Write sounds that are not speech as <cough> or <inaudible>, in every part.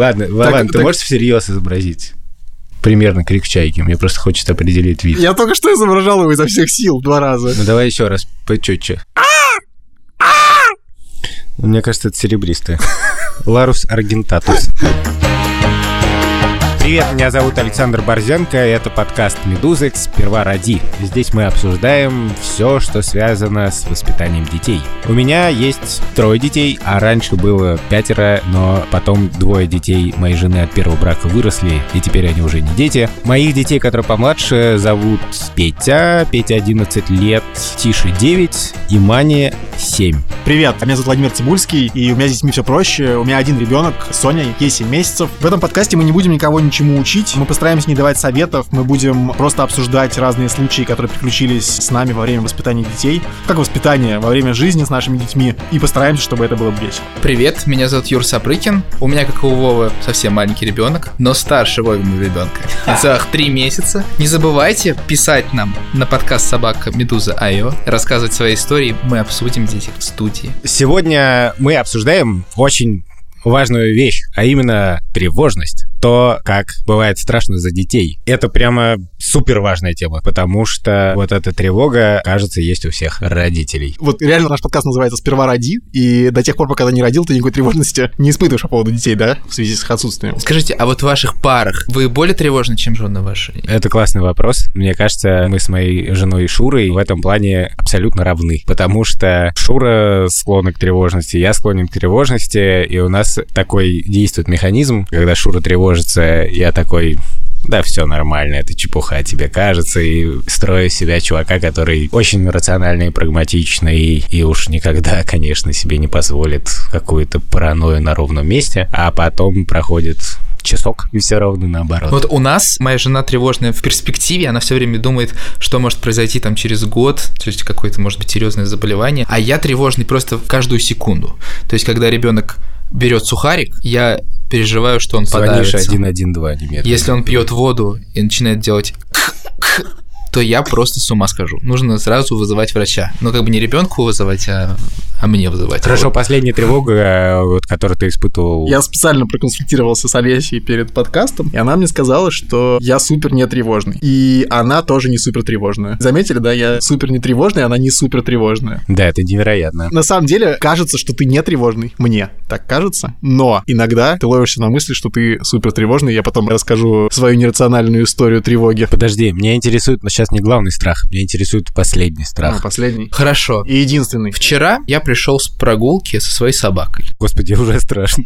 Ладно, Вован, ты можешь всерьез изобразить? Примерно крик чайки. Мне просто хочется определить вид. Я только что изображал его изо всех сил два раза. Ну давай еще раз, почетче. Мне кажется, это серебристое. Ларус аргентатус. Привет, меня зовут Александр Борзенко, это подкаст «Медузы. Сперва ради». Здесь мы обсуждаем все, что связано с воспитанием детей. У меня есть трое детей, а раньше было пятеро, но потом двое детей моей жены от первого брака выросли, и теперь они уже не дети. Моих детей, которые помладше, зовут Петя, Петя 11 лет, Тише 9 и Мани 7. Привет, меня зовут Владимир Цибульский, и у меня здесь все проще. У меня один ребенок, Соня, ей 7 месяцев. В этом подкасте мы не будем никого ничего чему учить. Мы постараемся не давать советов, мы будем просто обсуждать разные случаи, которые приключились с нами во время воспитания детей, как воспитание во время жизни с нашими детьми, и постараемся, чтобы это было весело. Привет, меня зовут Юр Сапрыкин. У меня, как и у Вовы, совсем маленький ребенок, но старше Вовина ребенка. <laughs> Целых три месяца. Не забывайте писать нам на подкаст собака Медуза Айо, рассказывать свои истории, мы обсудим здесь в студии. Сегодня мы обсуждаем очень важную вещь, а именно тревожность то, как бывает страшно за детей. Это прямо супер важная тема, потому что вот эта тревога, кажется, есть у всех родителей. Вот реально наш подкаст называется «Сперва роди», и до тех пор, пока ты не родил, ты никакой тревожности не испытываешь по поводу детей, да, в связи с их отсутствием. Скажите, а вот в ваших парах вы более тревожны, чем жены ваши? Это классный вопрос. Мне кажется, мы с моей женой Шурой в этом плане абсолютно равны, потому что Шура склонна к тревожности, я склонен к тревожности, и у нас такой действует механизм, когда Шура тревожится, я такой, да, все нормально, это чепуха тебе кажется, и строю себя чувака, который очень рациональный и прагматичный, и уж никогда, конечно, себе не позволит какую-то паранойю на ровном месте, а потом проходит часок, и все ровно наоборот. Вот у нас моя жена тревожная в перспективе, она все время думает, что может произойти там через год, то есть какое-то, может быть, серьезное заболевание, а я тревожный просто в каждую секунду. То есть, когда ребенок берет сухарик, я переживаю, что он Звонишь подавится. 112 немедленно. Если он пьет воду и начинает делать то я просто с ума схожу. Нужно сразу вызывать врача. Ну, как бы не ребенку вызывать, а, а мне вызывать. Хорошо, вот. последняя тревога, э, вот, которую ты испытывал. Я специально проконсультировался с Олесей перед подкастом, и она мне сказала, что я супер нетревожный. И она тоже не супер тревожная. Заметили, да, я супер нетревожный, она не супер тревожная. Да, это невероятно. На самом деле, кажется, что ты не тревожный. Мне так кажется. Но иногда ты ловишься на мысли, что ты супер тревожный. Я потом расскажу свою нерациональную историю тревоги. Подожди, меня интересует сейчас не главный страх, меня интересует последний страх. А, последний. Хорошо. И единственный. Вчера я пришел с прогулки со своей собакой. Господи, <laughs> уже страшно.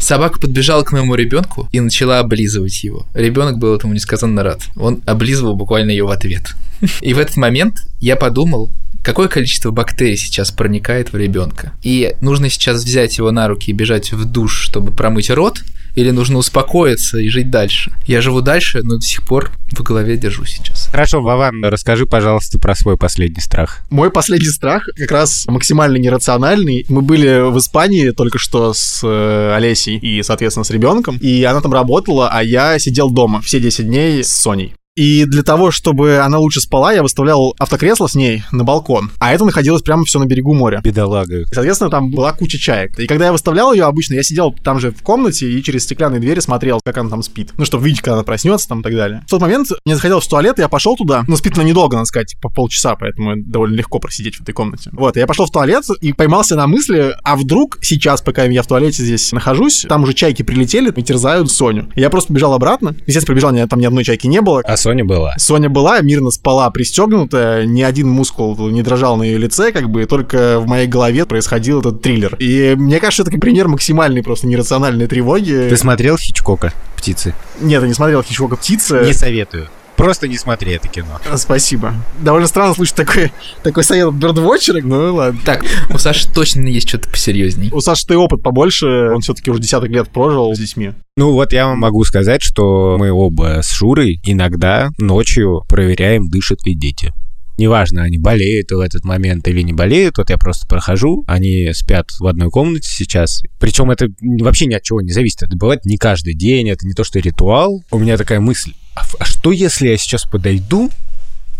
Собака подбежала к моему ребенку и начала облизывать его. Ребенок был этому несказанно рад. Он облизывал буквально ее в ответ. И в этот момент я подумал, какое количество бактерий сейчас проникает в ребенка. И нужно сейчас взять его на руки и бежать в душ, чтобы промыть рот, или нужно успокоиться и жить дальше. Я живу дальше, но до сих пор в голове держу сейчас. Хорошо, Вован, расскажи, пожалуйста, про свой последний страх. Мой последний страх как раз максимально нерациональный. Мы были в Испании только что с э, Олесей и, соответственно, с ребенком, и она там работала, а я сидел дома все 10 дней с Соней. И для того, чтобы она лучше спала, я выставлял автокресло с ней на балкон. А это находилось прямо все на берегу моря. Бедолага. И, соответственно, там была куча чаек. И когда я выставлял ее обычно, я сидел там же в комнате и через стеклянные двери смотрел, как она там спит. Ну, чтобы видеть, когда она проснется там и так далее. В тот момент мне захотелось в туалет, я пошел туда. Но спит она недолго, надо сказать, по полчаса, поэтому довольно легко просидеть в этой комнате. Вот, я пошел в туалет и поймался на мысли, а вдруг сейчас, пока я в туалете здесь нахожусь, там уже чайки прилетели и терзают Соню. И я просто побежал обратно. Естественно, побежал, там ни одной чайки не было. А Соня была. Соня была, мирно спала, пристегнутая, ни один мускул не дрожал на ее лице, как бы только в моей голове происходил этот триллер. И мне кажется, это как пример максимальной просто нерациональной тревоги. Ты смотрел Хичкока «Птицы»? Нет, я не смотрел Хичкока «Птицы». Не советую. Просто не смотри это кино. Спасибо. Довольно странно слышать такой, такой совет от бердвотчера, ну ладно. Так, у Саши точно есть что-то посерьезней. У Саши ты опыт побольше, он все-таки уже десяток лет прожил с детьми. Ну вот я вам могу сказать, что мы оба с Шурой иногда ночью проверяем, дышат ли дети. Неважно, они болеют в этот момент или не болеют, вот я просто прохожу, они спят в одной комнате сейчас. Причем это вообще ни от чего не зависит. Это бывает не каждый день, это не то, что ритуал. У меня такая мысль, а, а что если я сейчас подойду,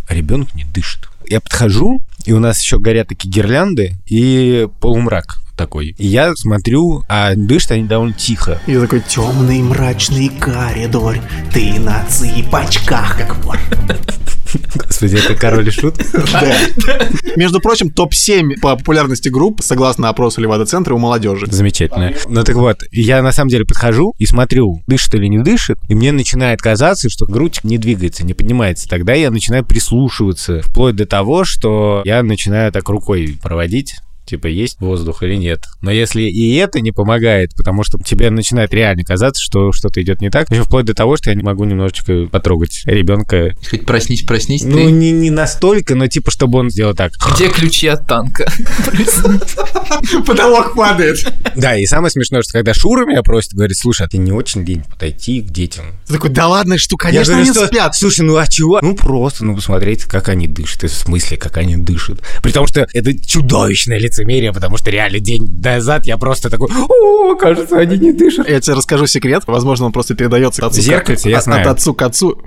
а ребенок не дышит? Я подхожу, и у нас еще горят такие гирлянды и полумрак такой. И я смотрю, а дышат они довольно тихо. И такой темный мрачный коридор, ты на цыпочках, как вор. <laughs> Господи, это король и шут? Да. Между прочим, топ-7 по популярности групп, согласно опросу Левада-центра, у молодежи. Замечательно. Ну так вот, я на самом деле подхожу и смотрю, дышит или не дышит, и мне начинает казаться, что грудь не двигается, не поднимается. Тогда я начинаю прислушиваться, вплоть до того, что я начинаю так рукой проводить типа есть воздух или нет. Но если и это не помогает, потому что тебе начинает реально казаться, что что-то идет не так, еще вплоть до того, что я не могу немножечко потрогать ребенка. Хоть проснись, проснись. Ну, ты. не, не настолько, но типа, чтобы он сделал так. Где ключи от танка? <laughs> Потолок падает. Да, и самое смешное, что когда Шура меня просит, говорит, слушай, а ты не очень лень подойти к детям? Ты такой, да ладно, что, конечно, они спят. Слушай, ну а чего? Ну просто, ну посмотреть, как они дышат. В смысле, как они дышат. При том, что это чудовищное лицемерие, потому что реально день назад я просто такой, о, кажется, они не дышат. Я тебе расскажу секрет. Возможно, он просто передается от отцу, Зеркальце, я от, знаю. от отцу к отцу.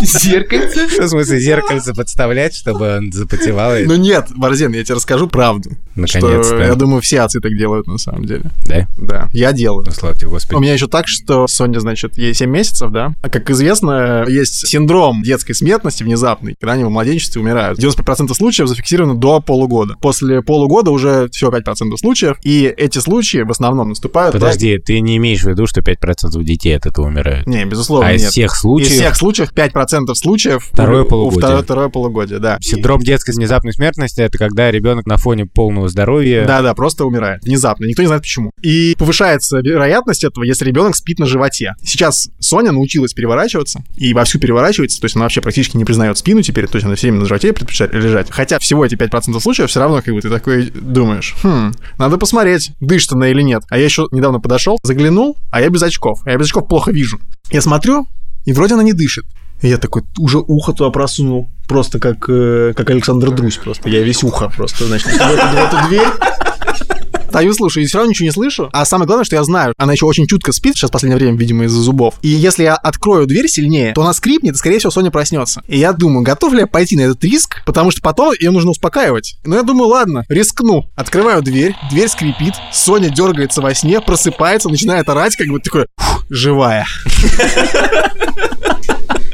Зеркальце? В смысле, зеркальце подставлять, чтобы он запотевал? Ну нет, Борзен, я тебе расскажу правду. Наконец-то. Что, я думаю, все отцы так делают на самом деле. Да? Да, я делаю. Ну, слава тебе, У Господи. меня еще так, что Соня, значит, ей 7 месяцев, да? А как известно, есть синдром детской смертности внезапный, когда они в младенчестве умирают. 90% случаев зафиксировано до полугода. После полугода уже всего 5% случаев, и эти случаи в основном наступают... Подожди, ты не имеешь в виду, что 5% детей от этого умирают? Не, безусловно, А из нет. всех Из случаев всех случаев 5% случаев Второе у- у полугодие. второе, второе полугодие, да. синдром детской внезапной смертности это когда ребенок на фоне полного здоровья. Да, да, просто умирает. Внезапно. Никто не знает почему. И повышается вероятность этого, если ребенок спит на животе. Сейчас Соня научилась переворачиваться и вовсю переворачивается, то есть она вообще практически не признает спину теперь, то есть она все время на животе предпочитает лежать. Хотя всего эти 5% случаев все равно как бы ты такой думаешь, хм, надо посмотреть, дышит она или нет. А я еще недавно подошел, заглянул, а я без очков. А я без очков плохо вижу. Я смотрю, и вроде она не дышит. Я такой уже ухо туда просунул, просто как, э, как Александр Друзь просто. Я весь ухо просто, значит, в эту, в эту дверь. Стою, слушаю, и все равно ничего не слышу. А самое главное, что я знаю, она еще очень чутко спит, сейчас в последнее время, видимо, из-за зубов. И если я открою дверь сильнее, то она скрипнет, и, скорее всего, Соня проснется. И я думаю, готов ли я пойти на этот риск, потому что потом ее нужно успокаивать. Но я думаю, ладно, рискну. Открываю дверь, дверь скрипит, Соня дергается во сне, просыпается, начинает орать, как бы такой, «Фух, живая.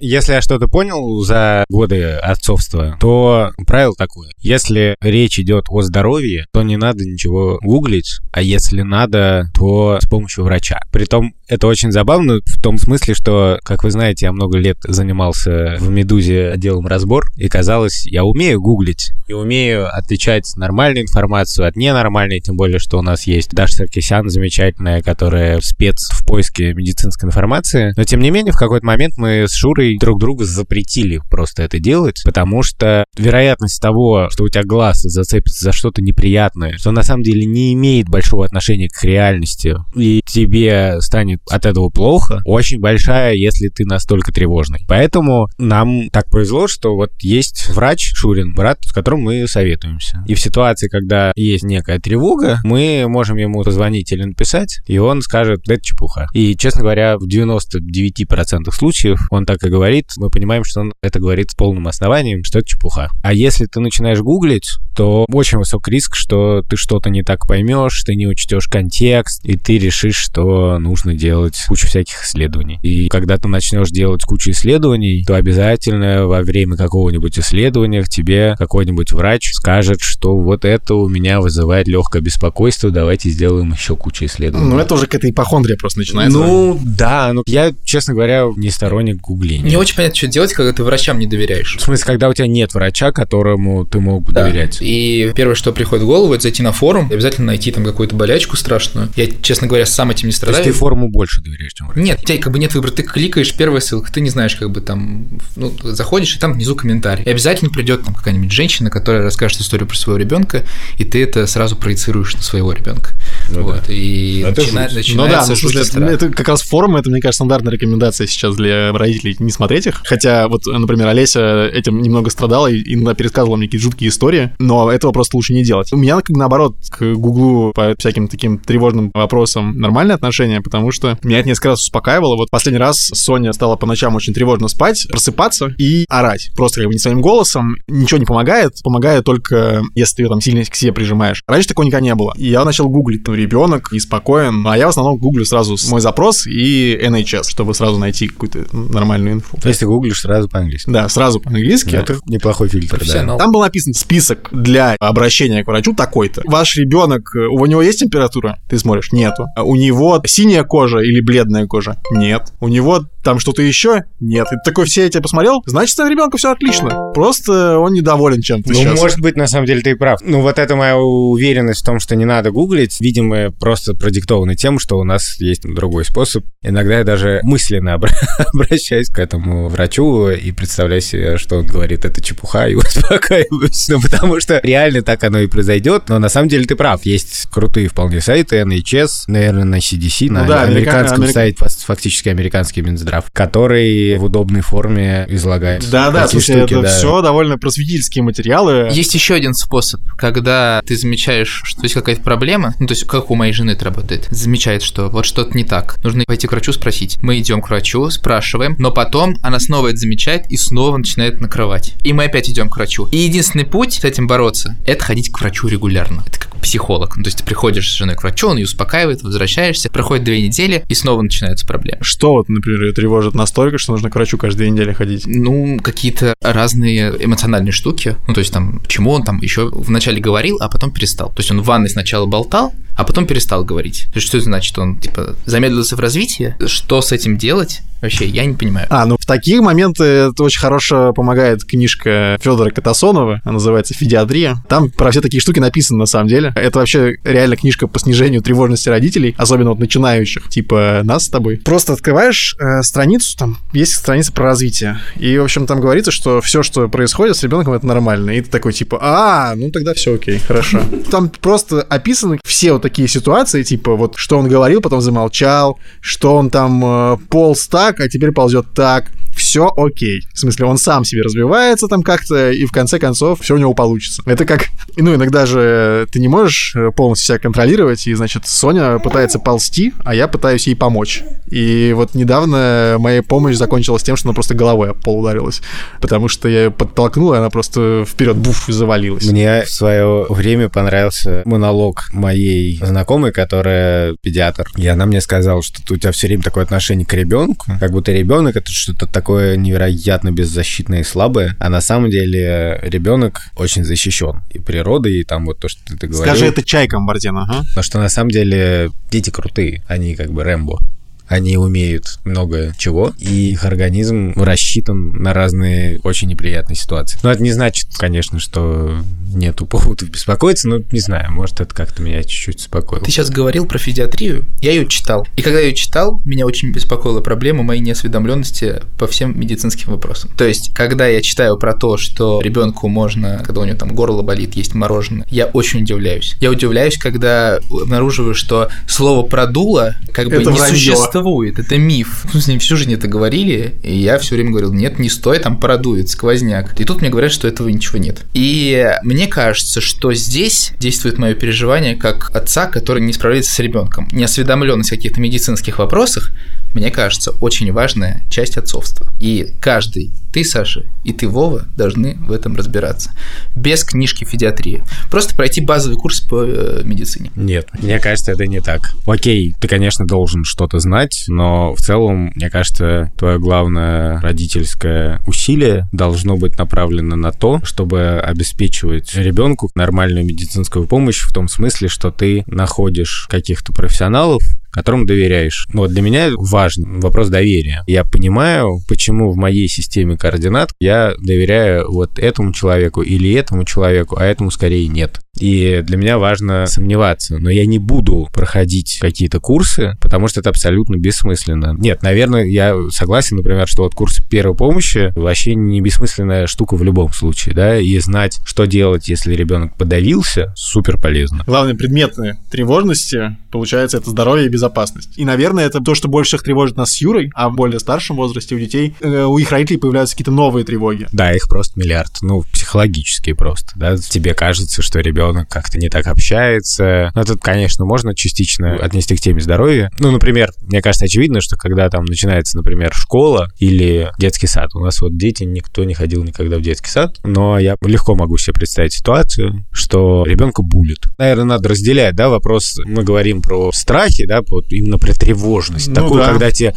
Если я что-то понял за годы отцовства, то правило такое. Если речь идет о здоровье, то не надо ничего гуглить, а если надо, то с помощью врача. Притом это очень забавно в том смысле, что, как вы знаете, я много лет занимался в «Медузе» отделом разбор, и казалось, я умею гуглить и умею отличать нормальную информацию от ненормальной, тем более, что у нас есть Даша Саркисян замечательная, которая спец в поиске медицинской информации. Но, тем не менее, в какой-то момент мы с Шурой друг другу запретили просто это делать, потому что вероятность того, что у тебя глаз зацепится за что-то неприятное, что на самом деле не имеет большого отношения к реальности, и тебе станет от этого плохо, очень большая, если ты настолько тревожный. Поэтому нам так повезло, что вот есть врач Шурин, брат, с которым мы советуемся. И в ситуации, когда есть некая тревога, мы можем ему позвонить или написать, и он скажет, да это чепуха. И, честно говоря, в 99% случаев он так и говорит, мы понимаем, что он это говорит с полным основанием, что это чепуха. А если ты начинаешь гуглить, то очень высок риск, что ты что-то не так поймешь, ты не учтешь контекст, и ты решишь, что нужно делать кучу всяких исследований. И когда ты начнешь делать кучу исследований, то обязательно во время какого-нибудь исследования тебе какой-нибудь врач скажет, что вот это у меня вызывает легкое беспокойство, давайте сделаем еще кучу исследований. Ну, это уже какая-то ипохондрия просто начинается. Ну, да, ну я, честно говоря, не сторонник гугления. Не очень понятно, что делать, когда ты врачам не доверяешь. В смысле, когда у тебя нет врача, которому ты мог бы Да. доверять. И первое, что приходит в голову, это зайти на форум и обязательно найти там какую-то болячку страшную. Я, честно говоря, сам этим не То есть страдаю. ты форму больше доверяешь, чем врачу? Нет, у тебя как бы нет выбора. Ты кликаешь первая ссылка, ты не знаешь, как бы там, ну, заходишь, и там внизу комментарий. И обязательно придет там какая-нибудь женщина, которая расскажет историю про своего ребенка, и ты это сразу проецируешь на своего ребенка. Ну вот, да. и Это начина- жуть. начинается Ну да, ну, страх. это, это как раз форумы, это, мне кажется, стандартная рекомендация сейчас для родителей не смотреть их. Хотя, вот, например, Олеся этим немного страдала и иногда пересказывала мне какие-то жуткие истории, но этого просто лучше не делать. У меня, как наоборот, к Гуглу по всяким таким тревожным вопросам нормальное отношение, потому что меня это несколько раз успокаивало. Вот последний раз Соня стала по ночам очень тревожно спать, просыпаться и орать. Просто как бы не своим голосом. Ничего не помогает. Помогает только, если ты ее там сильно к себе прижимаешь. Раньше такого никогда не было. И я начал гуглить. Ну, ребенок неспокоен. А я в основном гуглю сразу мой запрос и NHS, чтобы сразу найти какую-то нормальную инфу. То есть ты гуглишь сразу по-английски. Да, сразу по-английски. Это неплохой фильтр, да. Там был написан список для обращения к врачу такой-то. Ваш ребенок, у него есть температура? Ты смотришь, нету. А У него синяя кожа или бледная кожа? Нет. У него там что-то еще? Нет. И ты такой все эти посмотрел, значит, у ребенка все отлично. Просто он недоволен чем-то Ну, сейчас. может быть, на самом деле ты и прав. Ну, вот эта моя уверенность в том, что не надо гуглить, видимо, просто продиктована тем, что у нас есть другой способ. Иногда я даже мысленно обра- <laughs> обращаюсь к этому врачу и представляю себе, что он говорит, это чепуха, и <laughs> успокаиваюсь. Ну, потому что реально так оно и произойдет. Но на самом деле ты прав. Есть крутые вполне сайты, NHS, наверное, на CDC, на Ну да, америка- американском америка- сайте, фактически американский Минздрав, который в удобной форме излагает Да, да, слушай, штуки, это да. все довольно просветительские материалы. Есть еще один способ, когда ты замечаешь, что есть какая-то проблема, ну, то есть как у моей жены это работает, замечает, что вот что-то не так, нужно пойти к врачу спросить. Мы идем к врачу, спрашиваем, но потом она снова это замечает и снова начинает накрывать. И мы опять идем к врачу. И единственный путь с этим бороться – это ходить к врачу регулярно. Это как психолог. Ну, то есть ты приходишь с женой к врачу, он ее успокаивает, возвращаешься, проходит две недели, и снова начинаются проблемы. Что вот, например, тревожит настолько, что нужно к врачу каждые недели ходить? Ну, какие-то разные эмоциональные штуки. Ну, то есть там, почему он там еще вначале говорил, а потом перестал. То есть он в ванной сначала болтал, а потом перестал говорить. То есть что это значит? Он, типа, замедлился в развитии? Что с этим делать? Вообще, я не понимаю. А, ну в такие моменты это очень хорошо помогает книжка Федора Катасонова, она называется «Федиатрия». Там про все такие штуки написано на самом деле. Это вообще реально книжка по снижению тревожности родителей, особенно вот начинающих, типа нас с тобой. Просто открываешь э, страницу, там есть страница про развитие. И, в общем, там говорится, что все, что происходит с ребенком, это нормально. И ты такой, типа, а, ну тогда все окей, хорошо. <laughs> Там просто описаны все вот такие ситуации, типа, вот что он говорил, потом замолчал, что он там э, полз так, а теперь ползет так. Все окей. В смысле, он сам себе развивается там как-то, и в конце концов все у него получится. Это как, <laughs> ну, иногда же ты не можешь э, полностью себя контролировать, и, значит, Соня пытается ползти, а я пытаюсь ей помочь. И вот недавно моя помощь закончилась тем, что она просто головой об пол ударилась, потому что я ее подтолкнул, и она просто вперед буф завалилась. Мне в свое время понравился монолог моей знакомой, которая педиатр. И она мне сказала, что у тебя все время такое отношение к ребенку, как будто ребенок это что-то такое невероятно беззащитное и слабое, а на самом деле ребенок очень защищен и природой, и там вот то, что ты говорил. Скажи это чайкам, Бардин, ага. Но что на самом деле дети крутые, они как бы Рэмбо. Они умеют много чего, и их организм рассчитан на разные очень неприятные ситуации. Но это не значит, конечно, что нету поводов беспокоиться, но не знаю, может, это как-то меня чуть-чуть успокоило. Ты сейчас говорил про федиатрию, я ее читал. И когда я ее читал, меня очень беспокоила проблема моей неосведомленности по всем медицинским вопросам. То есть, когда я читаю про то, что ребенку можно, когда у него там горло болит, есть мороженое, я очень удивляюсь. Я удивляюсь, когда обнаруживаю, что слово продуло как бы Это не вранье. существует. Это миф. Мы с ним всю жизнь это говорили, и я все время говорил, нет, не стой, там продует, сквозняк. И тут мне говорят, что этого ничего нет. И мне кажется, что здесь действует мое переживание как отца, который не справляется с ребенком. Неосведомленность в каких-то медицинских вопросах, мне кажется, очень важная часть отцовства. И каждый, ты, Саша, и ты, Вова, должны в этом разбираться. Без книжки федиатрии. Просто пройти базовый курс по э, медицине. Нет, мне кажется, это не так. Окей, ты, конечно, должен что-то знать, но в целом, мне кажется, твое главное родительское усилие должно быть направлено на то, чтобы обеспечивать ребенку нормальную медицинскую помощь в том смысле, что ты находишь каких-то профессионалов, которому доверяешь. Ну, вот для меня важен вопрос доверия. Я понимаю, почему в моей системе координат я доверяю вот этому человеку или этому человеку, а этому скорее нет. И для меня важно сомневаться. Но я не буду проходить какие-то курсы, потому что это абсолютно бессмысленно. Нет, наверное, я согласен, например, что вот курс первой помощи вообще не бессмысленная штука в любом случае, да, и знать, что делать, если ребенок подавился, супер полезно. Главные предметные тревожности, получается, это здоровье и безопасность. И, наверное, это то, что больше всех тревожит нас с Юрой, а в более старшем возрасте у детей, э, у их родителей появляются какие-то новые тревоги. Да, их просто миллиард. Ну, психологические просто, да. Тебе кажется, что ребенок как-то не так общается. Но тут, конечно, можно частично отнести к теме здоровья. Ну, например, мне кажется, очевидно, что когда там начинается, например, школа или детский сад. У нас вот дети, никто не ходил никогда в детский сад, но я легко могу себе представить ситуацию, что ребенка булит. Наверное, надо разделять, да, вопрос, мы говорим про страхи, да, вот именно про тревожность. Ну Такую, да. когда тебе,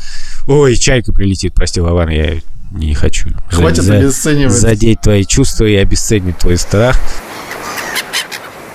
ой, чайка прилетит, прости, Вован, я не хочу. Хватит за- обесценивать. задеть твои чувства и обесценить твой страх.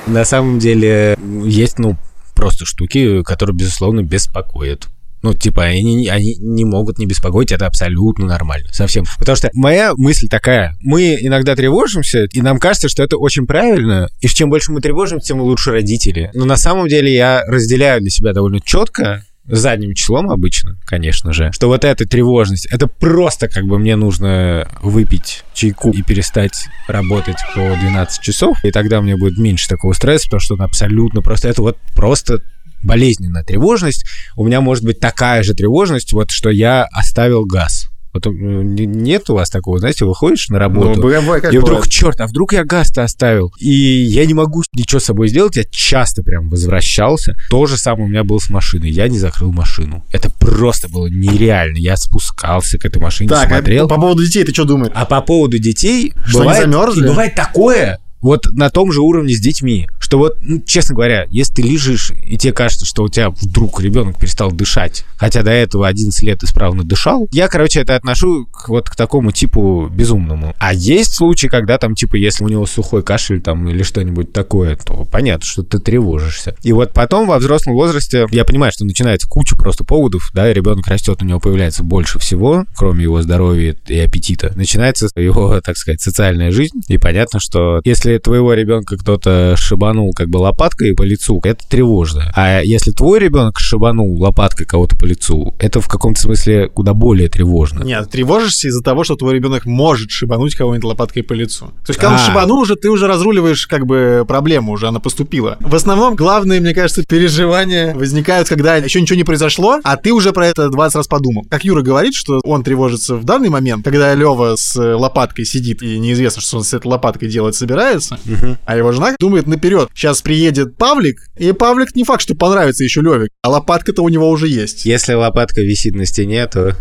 На самом деле есть, ну, просто штуки, которые, безусловно, беспокоят. Ну, типа, они, они не могут не беспокоить, это абсолютно нормально, совсем. Потому что моя мысль такая, мы иногда тревожимся, и нам кажется, что это очень правильно, и чем больше мы тревожимся, тем лучше родители. Но на самом деле я разделяю для себя довольно четко, задним числом обычно, конечно же, что вот эта тревожность, это просто как бы мне нужно выпить чайку и перестать работать по 12 часов, и тогда мне будет меньше такого стресса, потому что он абсолютно просто, это вот просто болезненная тревожность. У меня может быть такая же тревожность, вот что я оставил газ. Вот э, не- нет у вас такого, знаете, выходишь на работу, Ну, бывает, и вдруг, бывает. черт, а вдруг я газ-то оставил? И я не могу ничего с собой сделать. Я часто прям возвращался. То же самое у меня было с машиной. Я не закрыл машину. Это просто было нереально. Я спускался к этой машине, Так, а смотрел. по поводу детей ты что думаешь? А по поводу детей Что, бывает, замерзли? бывает такое, вот на том же уровне с детьми, что вот, ну, честно говоря, если ты лежишь, и тебе кажется, что у тебя вдруг ребенок перестал дышать, хотя до этого 11 лет исправно дышал, я, короче, это отношу к, вот к такому типу безумному. А есть случаи, когда там, типа, если у него сухой кашель там или что-нибудь такое, то понятно, что ты тревожишься. И вот потом во взрослом возрасте я понимаю, что начинается куча просто поводов, да, ребенок растет, у него появляется больше всего, кроме его здоровья и аппетита. Начинается его, так сказать, социальная жизнь. И понятно, что если твоего ребенка кто-то шибанул как бы лопаткой по лицу, это тревожно. А если твой ребенок шибанул лопаткой кого-то по лицу, это в каком-то смысле куда более тревожно. Нет, тревожишься из-за того, что твой ребенок может шибануть кого-нибудь лопаткой по лицу. То есть, когда он А. шибанул уже, ты уже разруливаешь как бы проблему, уже она поступила. В основном главные, мне кажется, переживания возникают, когда еще ничего не произошло, а ты уже про это 20 раз подумал. Как Юра говорит, что он тревожится в данный момент, когда Лева с э, лопаткой сидит, и неизвестно, что он с этой лопаткой делать собирается, а его жена думает наперед. Сейчас приедет Павлик, и Павлик не факт, что понравится еще Левик, а лопатка-то у него уже есть. Если лопатка висит на стене, то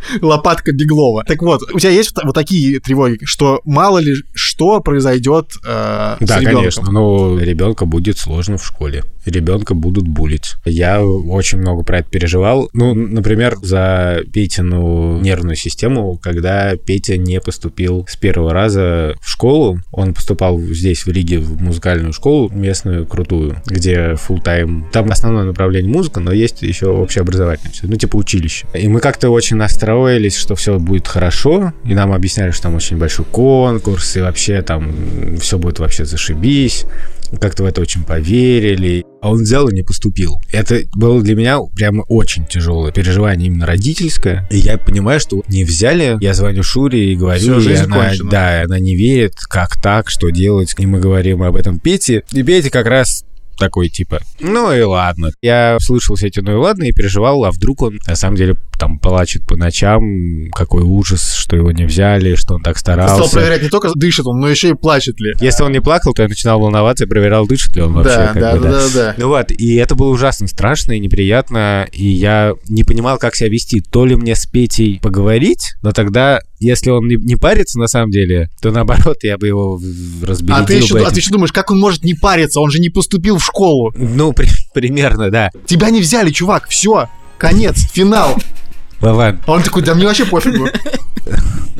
<laughs> лопатка Беглова. Так вот, у тебя есть вот- такие тревоги, что мало ли что произойдет э, с Да, ребенком? конечно. Но ребенка будет сложно в школе. Ребенка будут булить. Я очень много про это переживал. Ну, например, за Петину нервную систему, когда Петя не поступил с первого раза в школу. Он поступал здесь, в Риге, в музыкальную школу местную, крутую, где full тайм Там основное направление музыка, но есть еще общеобразовательное. Ну, типа училище. И мы как-то очень настроились, что все будет хорошо. И нам объясняли, что там очень большой конкурс, и вообще там все будет вообще зашибись. Как-то в это очень поверили. А он взял и не поступил. Это было для меня прямо очень тяжелое переживание именно родительское. И я понимаю, что не взяли. Я звоню Шуре и говорю, Всё, и жизнь она, кончена. да, она не верит, как так, что делать. И мы говорим об этом Пете. И Петя как раз такой типа, ну и ладно. Я слышал все эти ну и ладно и переживал, а вдруг он на самом деле там плачет по ночам, какой ужас, что его не взяли, что он так Ты стал старался. проверять не только дышит он, но еще и плачет ли. Если он не плакал, то я начинал волноваться и проверял, дышит ли он вообще. Да, да, бы, да, да, да. Ну вот, и это было ужасно страшно и неприятно, и я не понимал, как себя вести. То ли мне с Петей поговорить, но тогда, если он не, не парится на самом деле, то наоборот, я бы его разбередил А ты, еще, а ты еще думаешь, как он может не париться? Он же не поступил в школу. Ну, при- <laughs> примерно, да. Тебя не взяли, чувак. Все. Конец, финал. Вован, А он такой, да мне вообще пофигу. <laughs>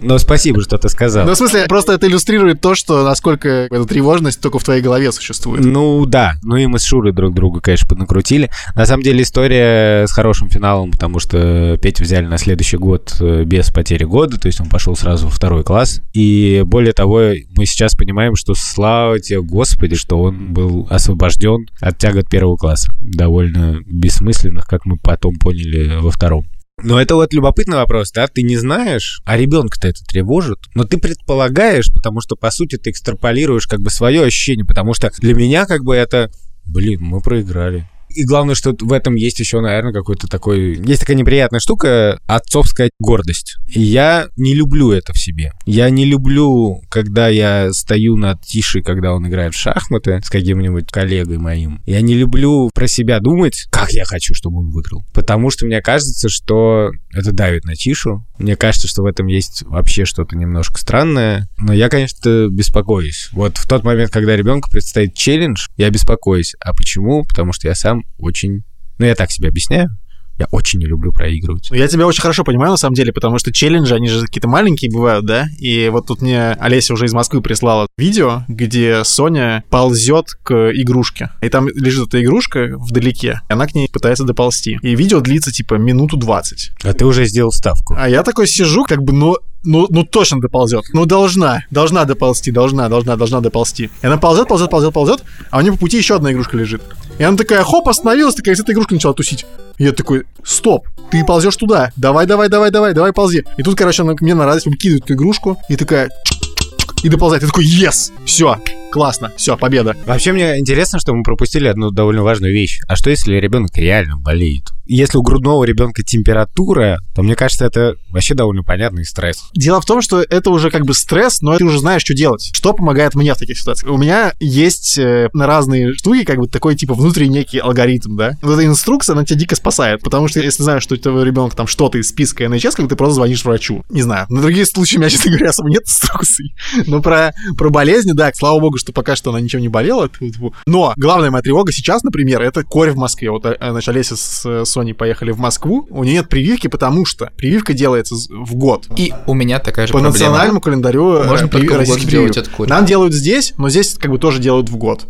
Но спасибо, что ты сказал. Ну, в смысле, просто это иллюстрирует то, что насколько эта тревожность только в твоей голове существует. Ну да, ну и мы с Шурой друг друга, конечно, поднакрутили. На самом деле история с хорошим финалом, потому что Петю взяли на следующий год э, без потери года, то есть он пошел сразу во второй класс. И более того, мы сейчас понимаем, что слава тебе, Господи, что он был освобожден от тягот первого класса. Довольно бессмысленных, как мы потом поняли во втором. Но это вот любопытный вопрос, да? Ты не знаешь, а ребенка-то это тревожит, но ты предполагаешь, потому что, по сути, ты экстраполируешь как бы свое ощущение, потому что для меня как бы это, блин, мы проиграли. И главное, что в этом есть еще, наверное, какой-то такой... Есть такая неприятная штука — отцовская гордость. И я не люблю это в себе. Я не люблю, когда я стою над Тишей, когда он играет в шахматы с каким-нибудь коллегой моим. Я не люблю про себя думать, как я хочу, чтобы он выиграл. Потому что мне кажется, что это давит на Тишу. Мне кажется, что в этом есть вообще что-то немножко странное. Но я, конечно, беспокоюсь. Вот в тот момент, когда ребенку предстоит челлендж, я беспокоюсь. А почему? Потому что я сам очень... Ну, я так себе объясняю. Я очень не люблю проигрывать. Ну, я тебя очень хорошо понимаю, на самом деле, потому что челленджи, они же какие-то маленькие бывают, да? И вот тут мне Олеся уже из Москвы прислала видео, где Соня ползет к игрушке. И там лежит эта игрушка вдалеке, и она к ней пытается доползти. И видео длится, типа, минуту 20. А ты уже сделал ставку. А я такой сижу, как бы, ну, ну, ну точно доползет. Ну должна, должна доползти, должна, должна, должна доползти. И она ползет, ползет, ползет, ползет, а у нее по пути еще одна игрушка лежит. И она такая, хоп, остановилась, такая, с этой игрушкой начала тусить. Я такой, стоп, ты ползешь туда, давай, давай, давай, давай, давай, ползи. И тут, короче, она мне на радость выкидывает эту игрушку и такая, и доползает. Я такой, yes, все, классно, все, победа. Вообще мне интересно, что мы пропустили одну довольно важную вещь. А что если ребенок реально болеет? Если у грудного ребенка температура, то мне кажется, это вообще довольно понятный стресс. Дело в том, что это уже как бы стресс, но ты уже знаешь, что делать. Что помогает мне в таких ситуациях? У меня есть э, на разные штуки как бы такой типа внутренний некий алгоритм, да? Вот эта инструкция, она тебя дико спасает, потому что если знаешь, что у твоего ребенка там что-то из списка НХС, как ты просто звонишь врачу. Не знаю. На другие случаи у меня, честно говоря, особо нет инструкций. Но про, про болезни, да, слава богу, что пока что она ничем не болела. Но главная моя тревога сейчас, например, это корь в Москве. Вот, э, значит, Олеся с Соней поехали в Москву, у нее нет прививки, потому что прививка делается в год. И у меня такая же По проблема. национальному календарю Можно э, только в год российских делать от кори. Нам делают здесь, но здесь как бы тоже делают в год.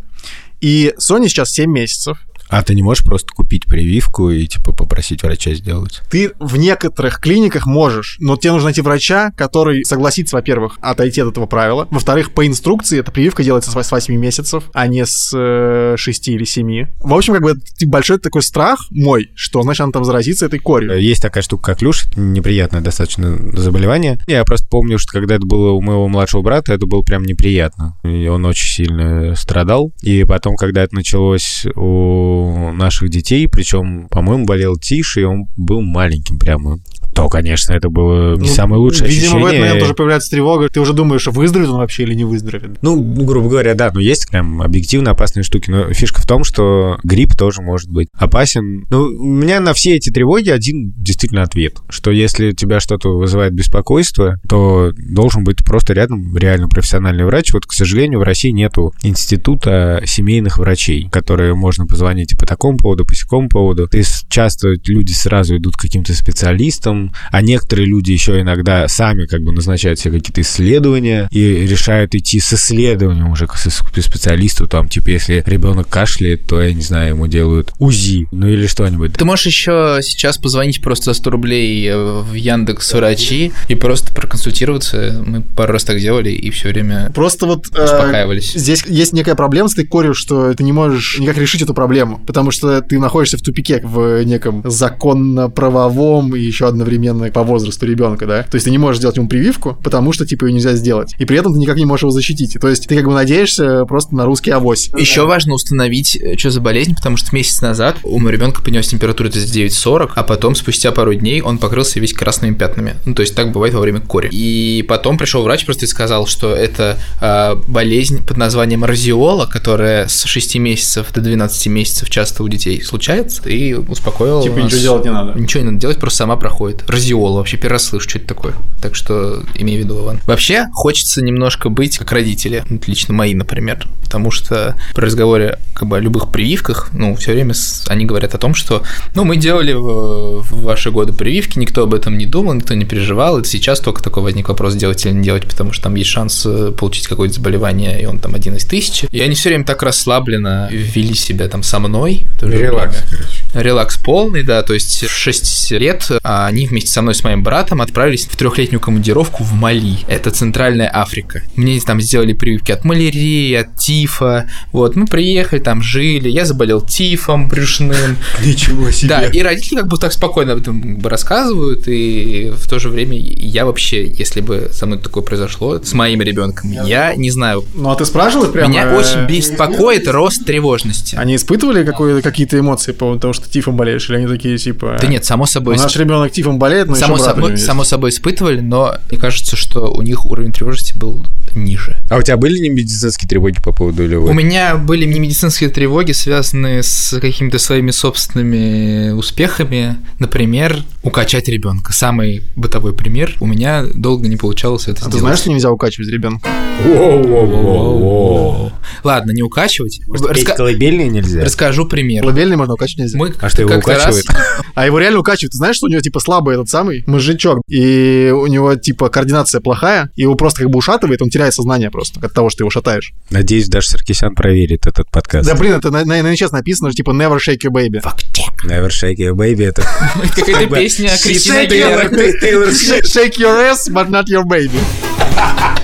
И Соне сейчас 7 месяцев. А ты не можешь просто купить прививку и, типа, попросить врача сделать? Ты в некоторых клиниках можешь, но тебе нужно найти врача, который согласится, во-первых, отойти от этого правила. Во-вторых, по инструкции эта прививка делается с 8 месяцев, а не с э, 6 или 7. В общем, как бы большой такой страх мой, что, значит, она там заразится этой корью. Есть такая штука, как люш, неприятное достаточно заболевание. Я просто помню, что когда это было у моего младшего брата, это было прям неприятно. И он очень сильно страдал. И потом, когда это началось у наших детей, причем, по-моему, болел Тише, и он был маленьким прямо. То, конечно, это было не Ну, самое лучшее Видимо, ощущение. в этот момент тоже появляется тревога. Ты уже думаешь, выздоровеет он вообще или не выздоровеет. Ну, грубо говоря, да, но есть прям объективно опасные штуки. Но фишка в том, что грипп тоже может быть опасен. Ну, у меня на все эти тревоги один действительно ответ, что если у тебя что-то вызывает беспокойство, то должен быть просто рядом реально профессиональный врач. Вот, к сожалению, в России нету института семейных врачей, которые можно позвонить и по такому поводу, по сякому поводу. И часто люди сразу идут к каким-то специалистам, а некоторые люди еще иногда сами как бы назначают себе какие-то исследования и решают идти с исследованием уже к специалисту, там, типа, если ребенок кашляет, то, я не знаю, ему делают УЗИ, ну или что-нибудь. Ты можешь еще сейчас позвонить просто за 100 рублей э, в Яндекс врачи и просто проконсультироваться. Мы пару раз так делали и все время Просто вот э, успокаивались. здесь есть некая проблема с этой корью, что ты не можешь никак решить эту проблему, потому что ты находишься в тупике в неком законно-правовом и еще одновременно по возрасту ребенка, да? То есть ты не можешь сделать ему прививку, потому что типа ее нельзя сделать. И при этом ты никак не можешь его защитить. То есть ты как бы надеешься просто на русский авось. Еще важно установить, э, что за болезнь, потому что месяц назад у моего ребенка поднялась температура 39-40, а потом спустя пару дней он покрылся весь красными пятнами. Ну, то есть так бывает во время кори. И потом пришел врач просто и сказал, что это а, болезнь под названием разиола, которая с 6 месяцев до 12 месяцев часто у детей случается, и успокоил Типа нас. ничего делать не надо. Ничего не надо делать, просто сама проходит. Это? Радиола. Вообще первый раз слышу, что это такое. Так что имей в виду, Иван. Вообще, хочется немножко быть как родители. Вот лично мои, например. Потому что при разговоре как бы о любых прививках, ну, все время они говорят о том, что, ну, мы делали в, в ваши годы прививки, никто об этом не думал, никто не переживал. Это сейчас только такой возник вопрос, делать или не делать, потому что там есть шанс э, получить какое-то заболевание, и он там один из тысячи. И они все время так расслабленно вели себя там со мной. Релакс. Релакс полный, да, то есть в 6 лет а они вместе со мной, с моим братом, отправились в трехлетнюю командировку в Мали. Это Центральная Африка. Мне там сделали прививки от малярии, от тифа. Вот, мы приехали, там жили. Я заболел тифом брюшным. <laughs> Ничего себе. Да, и родители как бы так спокойно об этом как бы рассказывают, и в то же время я вообще, если бы со мной такое произошло, с моим ребенком, я не знаю. Ну а ты спрашивал прямо? Меня э, очень беспокоит рост тревожности. Они испытывали какие-то эмоции по поводу того, что тифом болеешь? Или они такие, типа... Да нет, само «Ну, собой. Наш ребенок тифом болеет, но само, еще брат у него собой, есть». само собой испытывали, но мне кажется, что у них уровень тревожности был ниже. А у тебя были не медицинские тревоги по поводу Лёвы? У меня были не медицинские тревоги, связанные с какими-то своими собственными успехами. Например, укачать ребенка. Самый бытовой пример. У меня долго не получалось это А сделать. ты знаешь, что нельзя укачивать ребенка? Ладно, не укачивать. Может, Раска- колыбельные нельзя? Расскажу пример. Колыбельный можно укачивать нельзя. Мы А что, его как-то раз- укачивает? А его реально укачивают. Ты знаешь, что у него типа слабый этот самый мозжечок, и у него типа координация плохая, и его просто как бы ушатывает, он теряет сознание просто от того, что его шатаешь. Надеюсь, даже Саркисян проверит этот подкаст. Да блин, это на, на, на NHS написано, что типа never shake your baby. Never shake your baby, это... <laughs> Какая-то песня Кристина shake your ass, but not your baby. <laughs>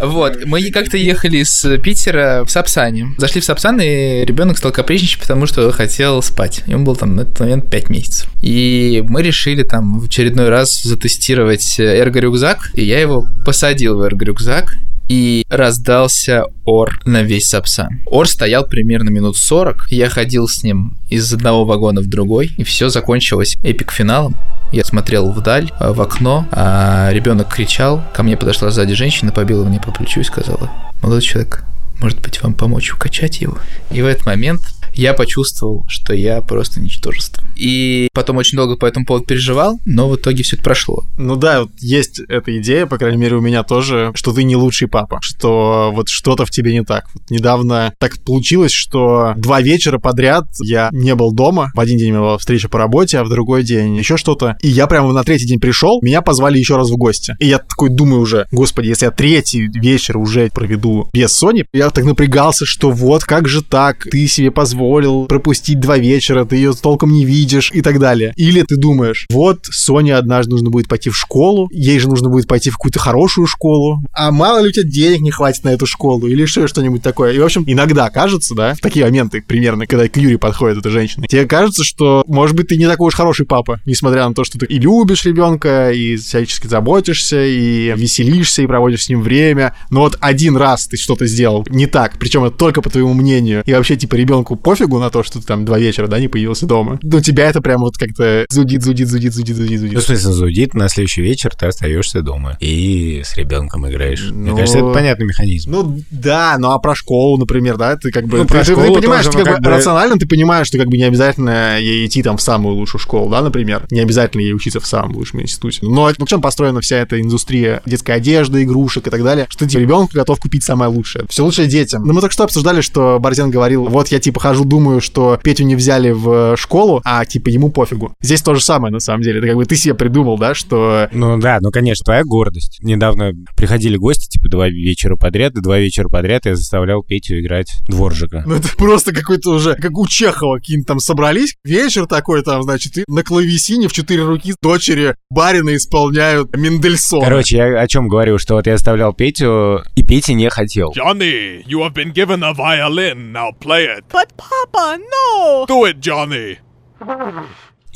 Вот, мы как-то ехали из Питера в Сапсане. Зашли в Сапсан, и ребенок стал капризничать, потому что хотел спать. Ему было там на этот момент 5 месяцев. И мы решили там в очередной раз затестировать эрго-рюкзак, и я его посадил в эрго-рюкзак, и раздался ор на весь Сапсан. Ор стоял примерно минут 40. Я ходил с ним из одного вагона в другой, и все закончилось эпик-финалом. Я смотрел вдаль, а, в окно, а ребенок кричал. Ко мне подошла сзади женщина, побила меня по плечу и сказала, молодой человек, может быть, вам помочь укачать его? И в этот момент я почувствовал, что я просто ничтожество. И потом очень долго по этому поводу переживал, но в итоге все это прошло. Ну да, вот есть эта идея, по крайней мере, у меня тоже, что ты не лучший папа, что вот что-то в тебе не так. Вот недавно так получилось, что два вечера подряд я не был дома. В один день у меня была встреча по работе, а в другой день еще что-то. И я прямо на третий день пришел, меня позвали еще раз в гости. И я такой думаю уже, господи, если я третий вечер уже проведу без Сони, я так напрягался, что вот как же так, ты себе позволил пропустить два вечера, ты ее толком не видишь и так далее. Или ты думаешь, вот Соне однажды нужно будет пойти в школу, ей же нужно будет пойти в какую-то хорошую школу, а мало ли у тебя денег не хватит на эту школу, или еще что-нибудь такое. И, в общем, иногда кажется, да, в такие моменты примерно, когда к Юре подходит эта женщина, тебе кажется, что, может быть, ты не такой уж хороший папа, несмотря на то, что ты и любишь ребенка, и всячески заботишься, и веселишься, и проводишь с ним время, но вот один раз ты что-то сделал не так, причем это только по твоему мнению, и вообще, типа, ребенку пофигу на то, что ты там два вечера, да, не появился дома. Но тебя это прям вот как-то зудит, зудит, зудит, зудит, зудит, Ну, зудит. в смысле, зудит, на следующий вечер ты остаешься дома и с ребенком играешь. Мне Ну, кажется, это понятный механизм. Ну да, ну а про школу, например, да, ты как бы... Ну, ты, про ты- ты школу понимаешь, тоже, ну, как как бы бы- рационально ты понимаешь, что как бы не обязательно ей идти там в самую лучшую школу, да, например. Не обязательно ей учиться в самом лучшем институте. Но на чем построена вся эта индустрия детской одежды, игрушек и так далее, что ты ребенку готов купить самое лучшее. Все лучшее детям. Но мы только что обсуждали, что Борзен говорил, вот я типа хожу, думаю, что Петю не взяли в школу, а типа ему пофигу. Здесь то же самое, на самом деле. Это как бы ты себе придумал, да, что Ну да, ну конечно, твоя гордость. Недавно приходили гости, типа, два вечера подряд, и два вечера подряд я заставлял Петю играть дворжика. Ну, это просто какой-то уже, как у Чехова, какие-то там собрались. Вечер такой там, значит, и на клавесине в четыре руки дочери барина исполняют Мендельсона. Короче, я о чем говорю, что вот я заставлял Петю, и Петя не хотел. Johnny, you have been given a violin. Now play it. But Papa, no! Do it, Johnny.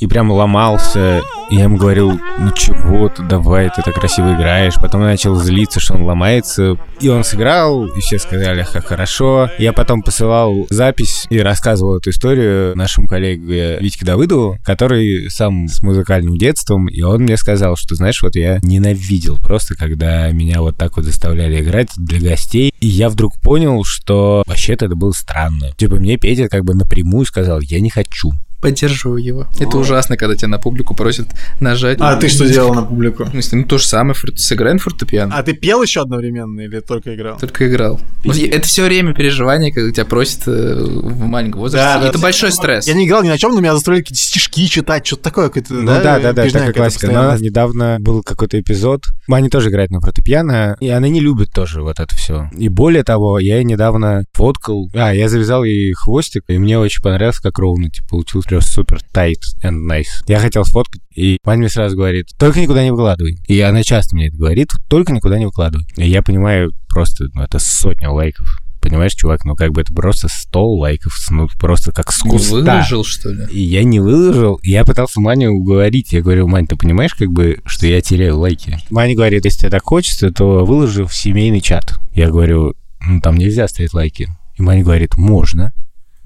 И прям ломался. И я ему говорил, ну чего ты, давай, ты так красиво играешь. Потом начал злиться, что он ломается. И он сыграл, и все сказали, как хорошо. Я потом посылал запись и рассказывал эту историю нашему коллеге Витьке Давыдову, который сам с музыкальным детством, и он мне сказал, что, знаешь, вот я ненавидел просто, когда меня вот так вот заставляли играть для гостей. И я вдруг понял, что вообще-то это было странно. Типа мне Петя как бы напрямую сказал, я не хочу. Поддерживаю его. Это ужасно, когда тебя на публику просят нажать. А ты что делал на публику? В смысле, ну то же самое, на фортепиано. А ты пел еще одновременно или только играл? Только играл. Вот это все время переживание, когда тебя просят э, в маленьком возрасте. Да, да. это большой стресс. Я не играл ни на чем, но меня заставляли какие-то стишки читать, что-то такое. какое-то, Ну да, да, да, такая классика. постоянно. Но недавно был какой-то эпизод. Маня тоже играет на фортепиано, и она не любит тоже вот это все. И более того, я ей недавно фоткал. А, я завязал ей хвостик, и мне очень понравилось, как ровно типа, получилось прям супер tight and nice. Я хотел сфоткать, и Маня мне сразу говорит, только никуда не выкладывай. И она часто мне это говорит, только никуда не выкладывай. И я понимаю, просто, ну, это сотня лайков. Понимаешь, чувак, ну как бы это просто 100 лайков, ну просто как с Не куста. выложил, что ли? И я не выложил, и я пытался Маню уговорить. Я говорю, Мань, ты понимаешь, как бы, что я теряю лайки? Маня говорит, если тебе так хочется, то выложи в семейный чат. Я говорю, ну там нельзя ставить лайки. И Маня говорит, можно.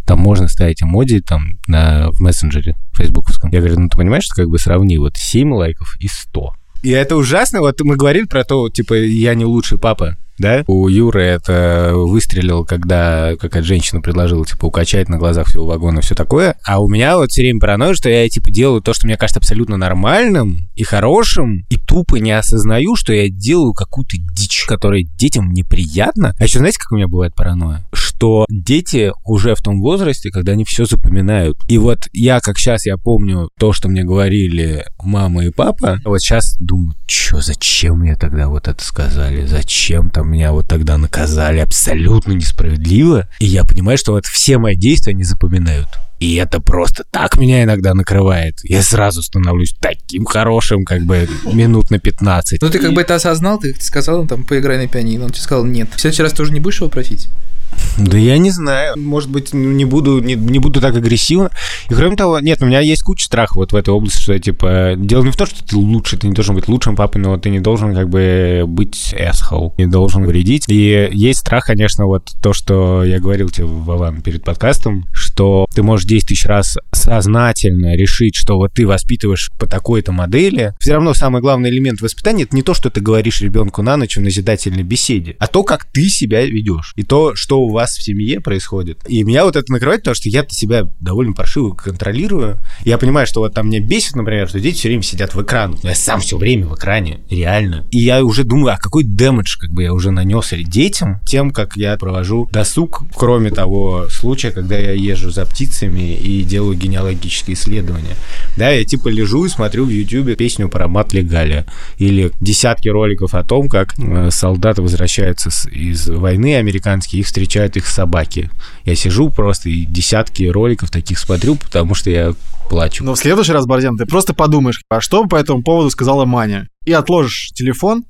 Там можно ставить эмодзи там на, в мессенджере фейсбуковском. Я говорю, ну ты понимаешь, что как бы сравни вот 7 лайков и 100. И это ужасно. Вот мы говорили про то, типа, я не лучший папа, да? У Юры это выстрелил, когда какая-то женщина предложила, типа, укачать на глазах всего вагона, все такое. А у меня вот все время паранойя, что я, типа, делаю то, что мне кажется абсолютно нормальным и хорошим, и тупо не осознаю, что я делаю какую-то дичь, которая детям неприятна. А еще знаете, как у меня бывает паранойя? Что дети уже в том возрасте, когда они все запоминают. И вот я, как сейчас, я помню то, что мне говорили мама и папа, вот сейчас думаю, что, зачем мне тогда вот это сказали? Зачем там меня вот тогда наказали? Абсолютно несправедливо. И я понимаю, что вот все мои действия они запоминают. И это просто так меня иногда накрывает. Я сразу становлюсь таким хорошим, как бы минут на 15. Ну ты как бы это осознал, ты сказал, там, поиграй на пианино. Он тебе сказал, нет. В следующий раз тоже не будешь его просить? Да я не знаю. Может быть, не буду, не, не буду так агрессивно. И кроме того, нет, у меня есть куча страха вот в этой области, что типа дело не в том, что ты лучше, ты не должен быть лучшим папой, но ты не должен как бы быть asshole, не должен вредить. И есть страх, конечно, вот то, что я говорил тебе, Вован, перед подкастом, что ты можешь 10 тысяч раз сознательно решить, что вот ты воспитываешь по такой-то модели. Все равно самый главный элемент воспитания это не то, что ты говоришь ребенку на ночь в назидательной беседе, а то, как ты себя ведешь. И то, что у вас в семье происходит. И меня вот это накрывает, потому что я-то себя довольно паршиво контролирую. Я понимаю, что вот там меня бесит, например, что дети все время сидят в экран. Но я сам все время в экране, реально. И я уже думаю, а какой дэмэдж как бы я уже нанес детям тем, как я провожу досуг, кроме того случая, когда я езжу за птицами и делаю генеалогические исследования. Да, я типа лежу и смотрю в Ютубе песню про Матли Галя или десятки роликов о том, как э, солдаты возвращаются из войны американские, их встречают их собаки. Я сижу просто и десятки роликов таких смотрю, потому что я плачу. Но в следующий раз, Борзян, ты просто подумаешь, а что по этому поводу сказала Маня? И отложишь телефон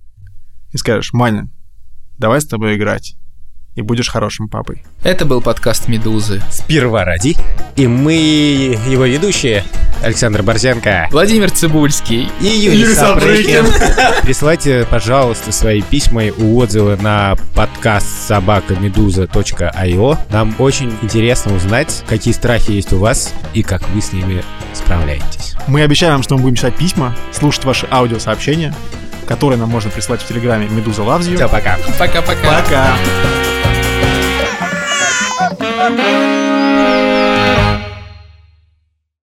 и скажешь, Маня, давай с тобой играть. И будешь хорошим папой. Это был подкаст «Медузы». Сперва ради. И мы его ведущие Александр Борзенко Владимир Цибульский. и Юрий, Юрий Сапрыкин. Присылайте, пожалуйста, свои письма и отзывы на подкаст собакамедуза.io. Нам очень интересно узнать, какие страхи есть у вас и как вы с ними справляетесь. Мы обещаем, что мы будем читать письма, слушать ваши аудиосообщения, которые нам можно прислать в Телеграме Медуза You. Все, пока. Пока-пока. Пока! Thank you.